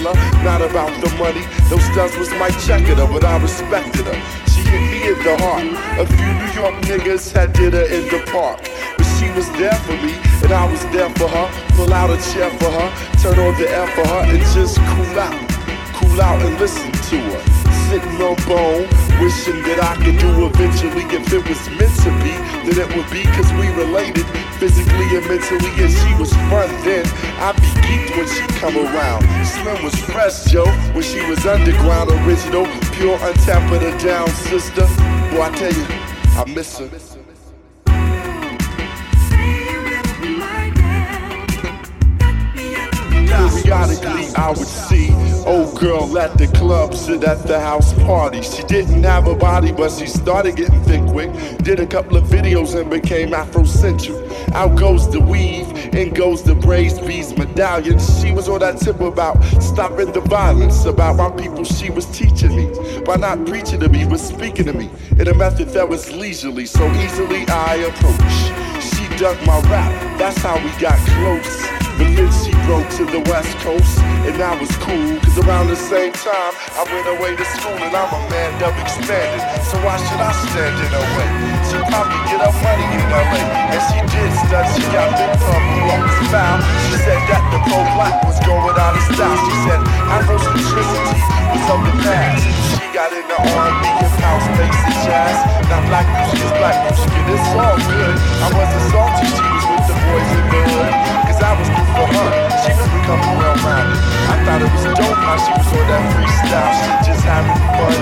Not about the money, those stunts was my checker, but I respected her. She hit me in the heart. A few New York niggas had did her in the park. But she was there for me, and I was there for her. Pull out a chair for her, turn on the air for her, and just cool out. Cool out and listen to her sitting on bone, wishing that I could do eventually. If it was meant to be, then it would be cause we related physically and mentally. And she was fun then. I be geeked when she come around. Slim was fresh, Joe, when she was underground, original, pure, untapped, her down, sister. Boy, I tell you, I miss her. Periodically, I would see old girl at the club sit at the house party. She didn't have a body, but she started getting thick quick. Did a couple of videos and became Afrocentric. Out goes the weave, in goes the braids, beads, medallions. She was on that tip about stopping the violence, about my people she was teaching me. By not preaching to me, but speaking to me in a method that was leisurely, so easily I approach. She dug my rap, that's how we got close. But then she broke to the west coast, and I was cool. Cause around the same time, I went away to school, and I'm a man up expanded. So why should I stand in her way? She probably get her money in LA. And she did stud, she got big who always foul. She said that the pro black was going out of style. She said Afrocentricity was of the past. She got into R&B, hip house, bass, and jazz. Now black music is black music, and it's all good. I wasn't salty, she was with the boys in the hood. I was good for her. She was becoming well rounded. I thought it was dope how she was on that freestyle. She just having fun.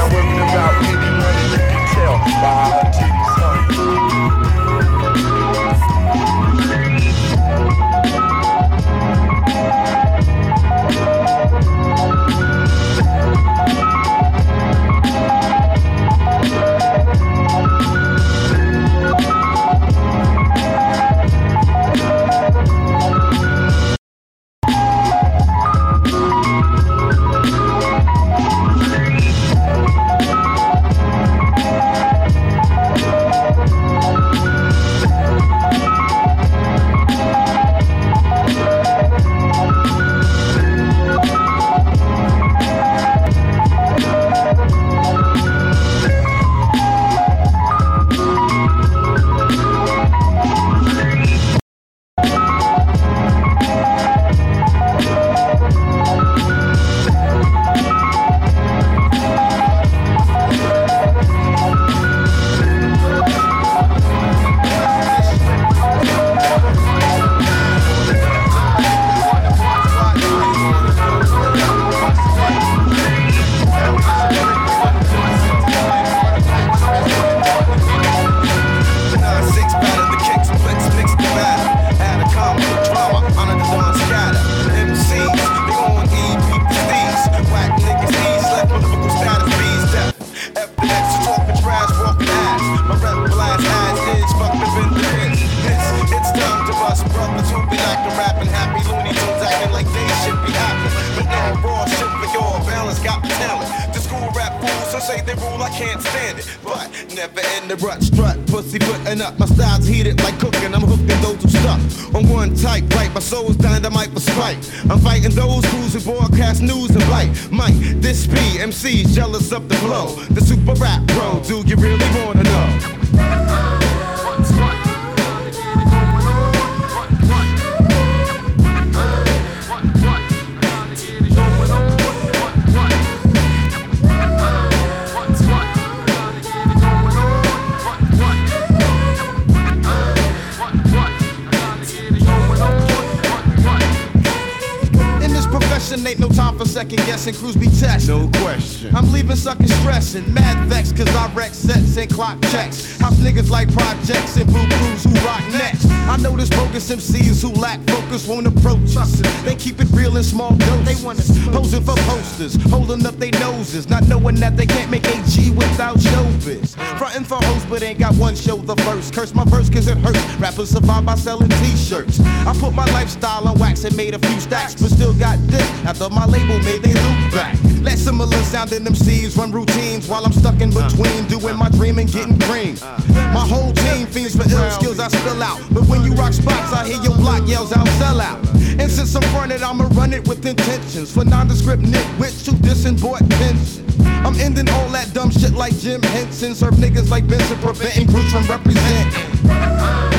Not worrying about any money. You can tell by her titties hung. Rule, I can't stand it. But never in the rut, strut, pussy putting up. My style's heated like cooking, I'm hooking those who stuck. On one type, right, my soul's dynamite for spite. I'm fighting those fools who broadcast news and light. Mike, this P, MC's jealous of the flow. The super rap bro, do you really wanna know? Second guessing. Crews be tested. No question. I'm leaving suckers stressing, mad vex, cause I wreck sets and clock checks. House niggas like projects and blue crews who rock next. I know this bogus MCs who lack focus won't approach us. They keep it real in small doses. They want us posing for posters, holding up their noses, not knowing that they can't make AG without showbiz. Frontin' for hoes, but ain't got one show the first. Curse my verse cause it hurts. Rappers survive by selling t-shirts. I put my lifestyle on wax and made a few stacks, but still got this. After my label made they loop back. Let similar sounding MCs run routines while I'm stuck in between doing my dream and getting green. My whole team fiends for ill skills I spill out. But when you rock spots, I hear your block yells out, sell out. And since I'm fronted, I'ma run it with intentions. For nondescript nitwits who dissing bought pensions. I'm ending all that dumb shit like Jim Henson. Serve niggas like Benson, preventing groups from representing.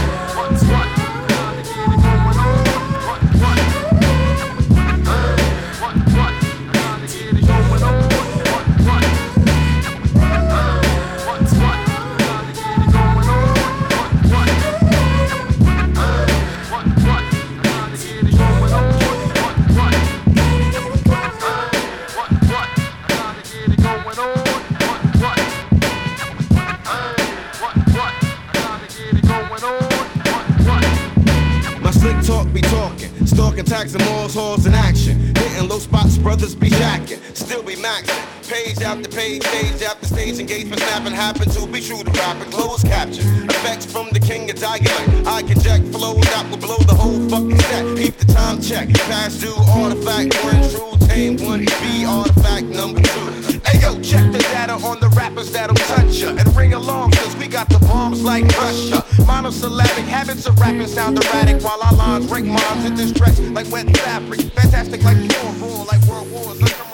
Page stage after stage, engagement snapping happen to be true to rapping. Close caption. Effects from the king of dialect. I can jack flows that will blow the whole fucking set. Keep the time check. Past due artifact, one true, tame one. Be artifact number two. Hey yo, check the data on the rappers that'll touch ya and ring along, cause we got the bombs like Russia. Monosyllabic habits of rapping sound erratic while our lines break moms in this track like wet fabric. Fantastic like war, roar like world wars. Like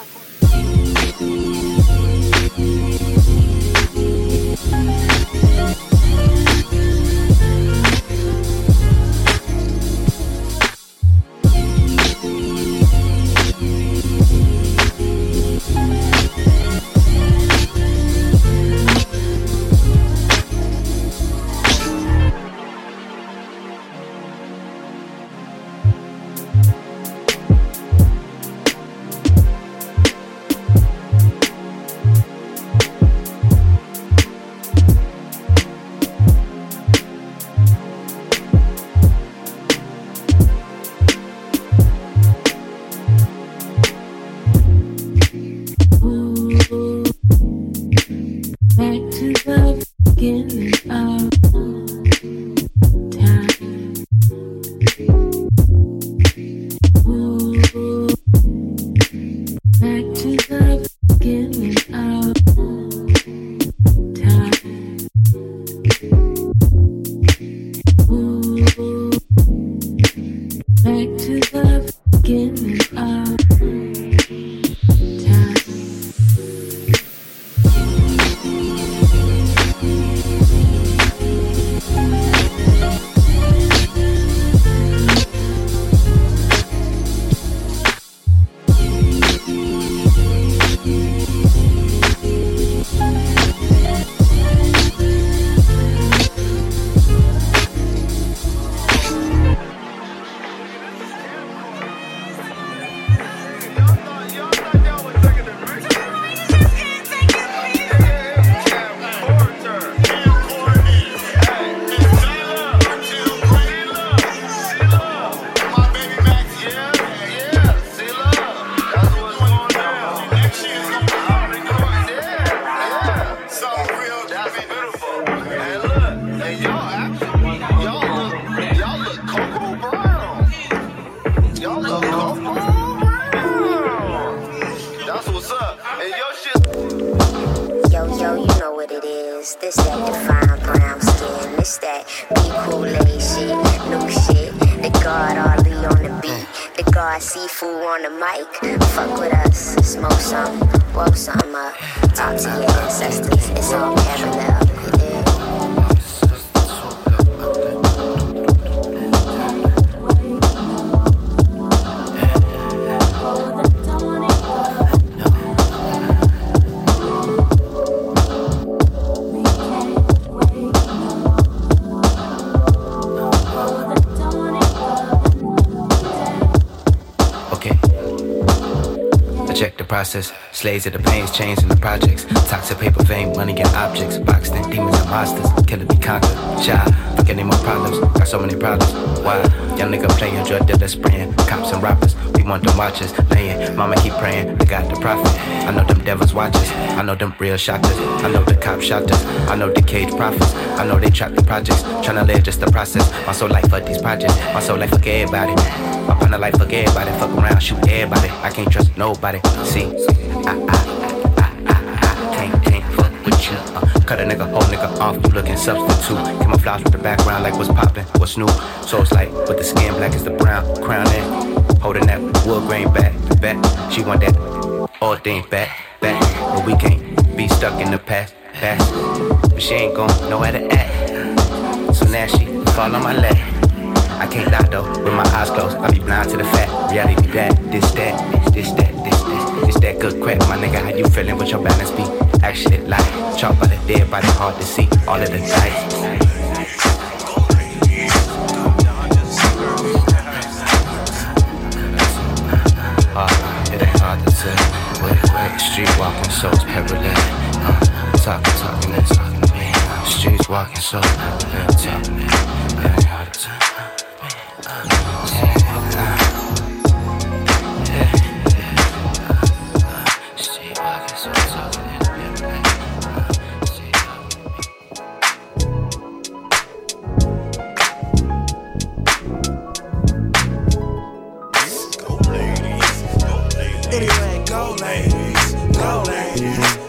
yo, you know what it is. This that defined brown skin, this that be cool lady shit, new shit. The God RB on the beat, the God Siifu on the mic. Fuck with us, smoke some, woke some up. Talk to your ancestors, it's all parallel. Process. Slaves of the pains, chains in the projects. Toxic paper vein, money and objects. Boxed in demons and monsters. Killer be conquered. Shy, fuck any more problems. Got so many problems. Why? Young nigga playing drug dealer spraying. Cops and robbers. Want them watches, laying. Mama keep praying, they got the prophet. I know them devils watches. I know them real shotters. I know the cop shotters. I know the cage prophets. I know they trap the projects. Tryna live just the process. My soul life for these projects. My soul life for everybody. My partner life for everybody. Fuck around, shoot everybody. I can't trust nobody. See, I, I, I, I, I can't, can't fuck with you. Uh, cut a nigga, whole nigga off, you looking substitute. Camouflage with the background like what's poppin', what's new. So it's like, with the skin black as the brown, crown. Holding that wood grain back, back. She want that all thing back, back. But we can't be stuck in the past, past. But she ain't gon' know how to act. So now she fall on my lap. I can't lie though, with my eyes closed. I be blind to the fact. Reality that, this, that, this, that, this, this. This that good crap, my nigga. How you feeling with your balance be? Actually, like, chalk by the dead body, hard to see. All of the dice. Street walking, so it's. Uh, talking, talking, and talking to me. Streets walking, so talking to me. Anyway, go lady. Rolling.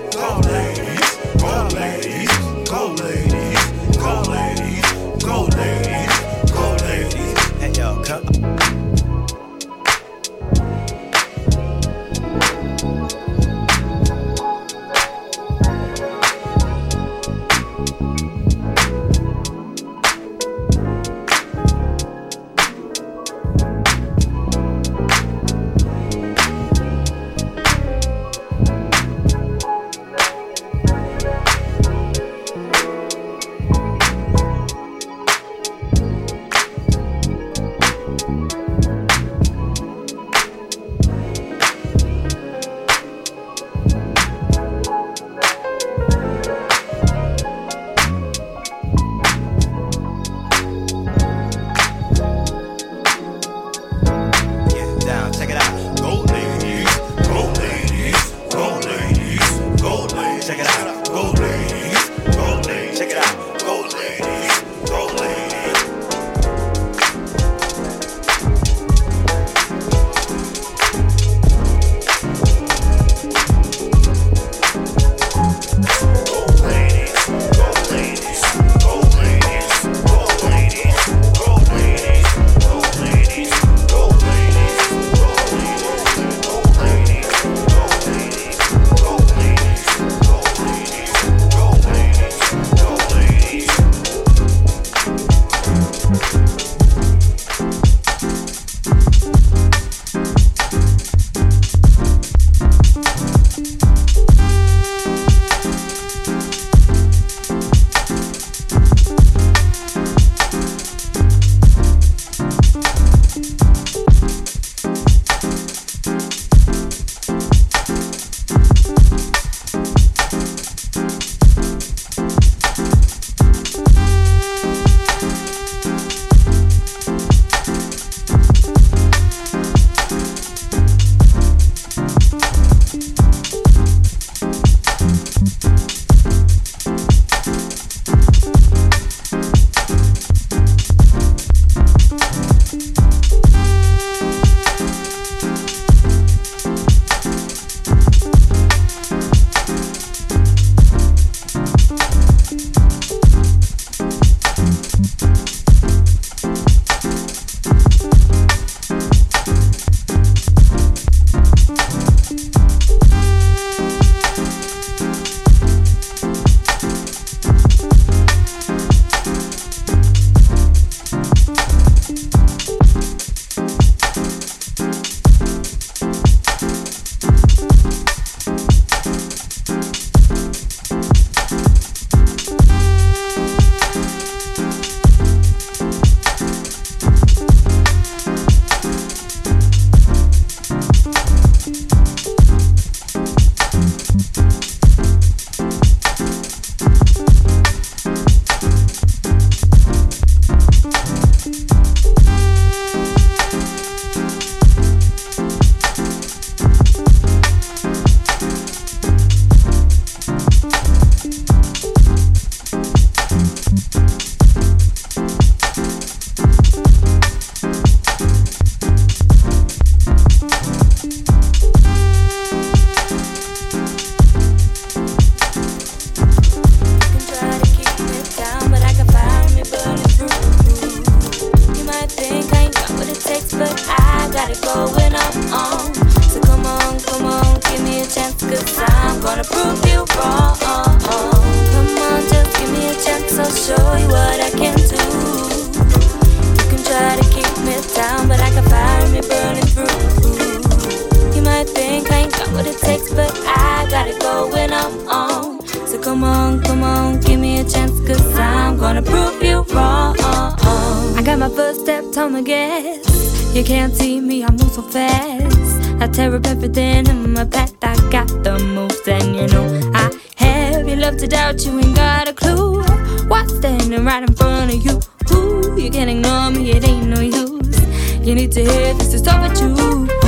On the gas. You can't see me, I move so fast. I tear up everything in my path. I got the moves, and you know I have. You love to doubt, you ain't got a clue. What's standing right in front of you? Ooh, you can't ignore me, it ain't no use. You need to hear this to stop with you.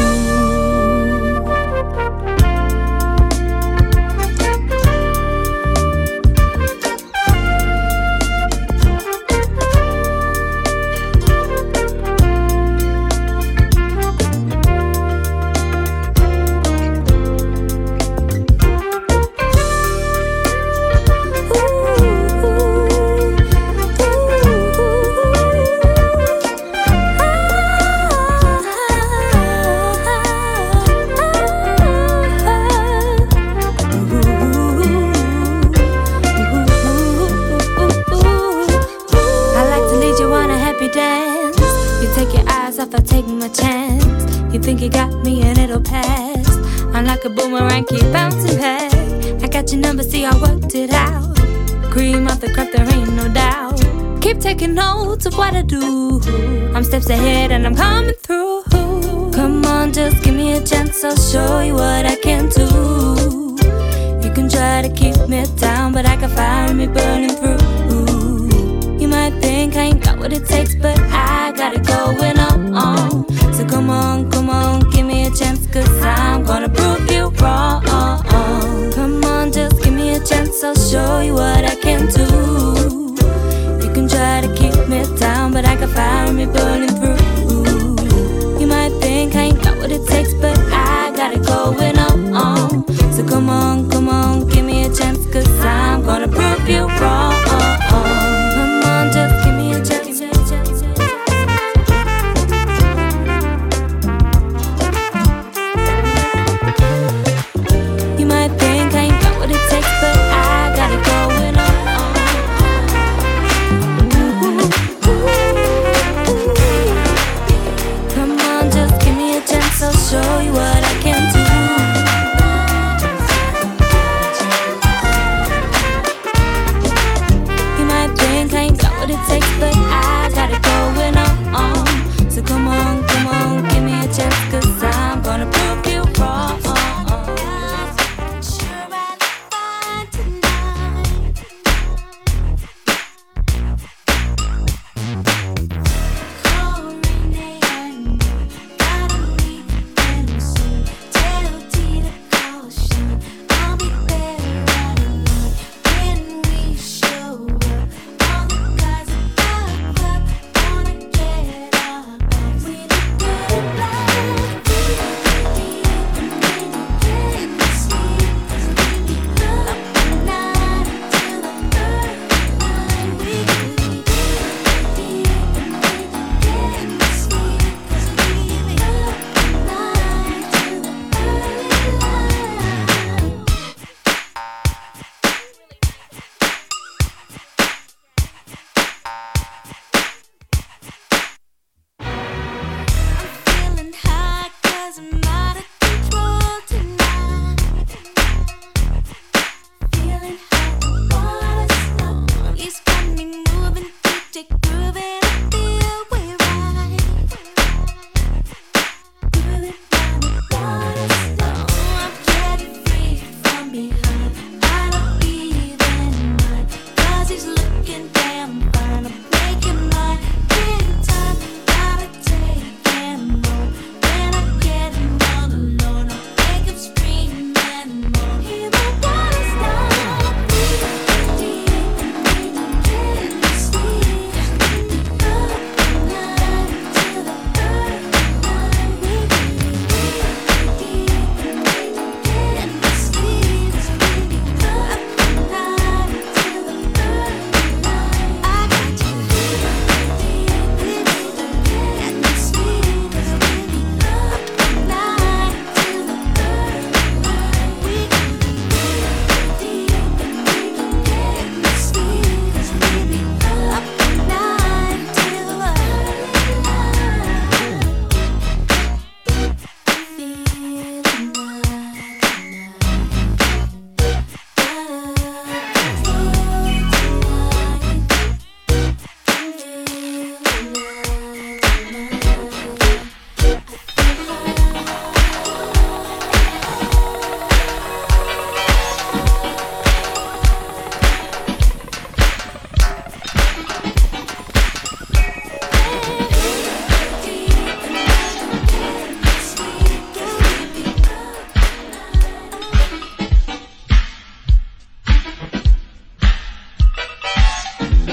Just give me a chance, I'll show you what I can do. You can try to keep me down, but I can fire me burning through. You might think I ain't got what it takes, but I got it going on. So come on, come on, give me a chance, cause I'm gonna prove you wrong. Come on, just give me a chance, I'll show you what I can do You can try to keep me down, but I can fire me burning through. Got it going on. So come on, come on, give me a chance, cause I'm gonna prove you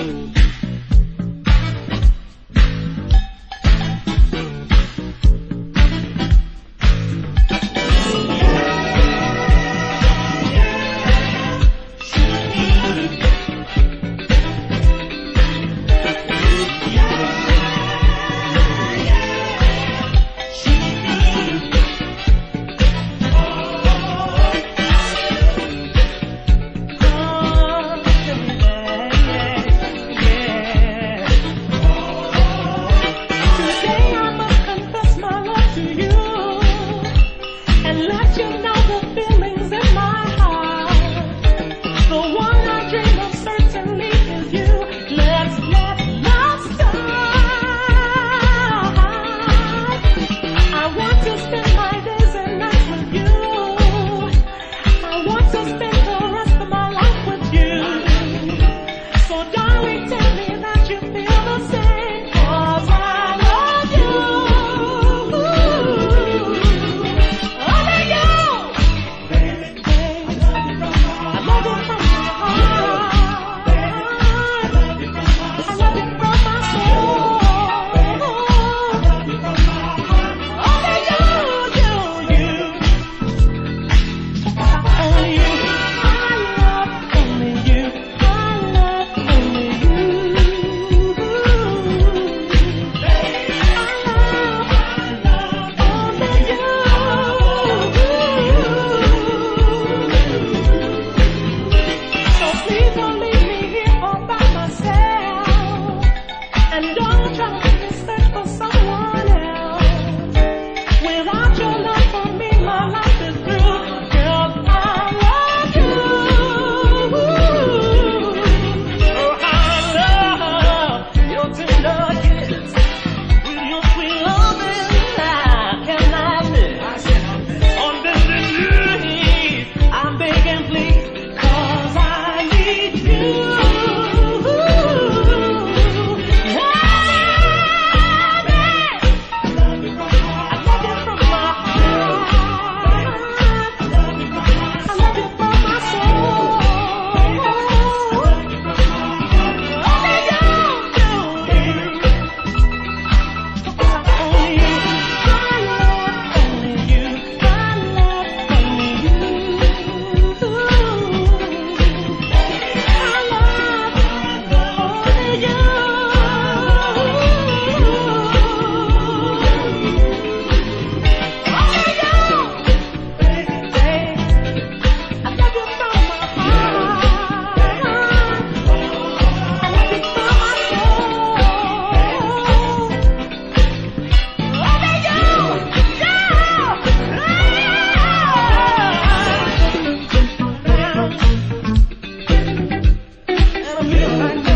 Show. When I'm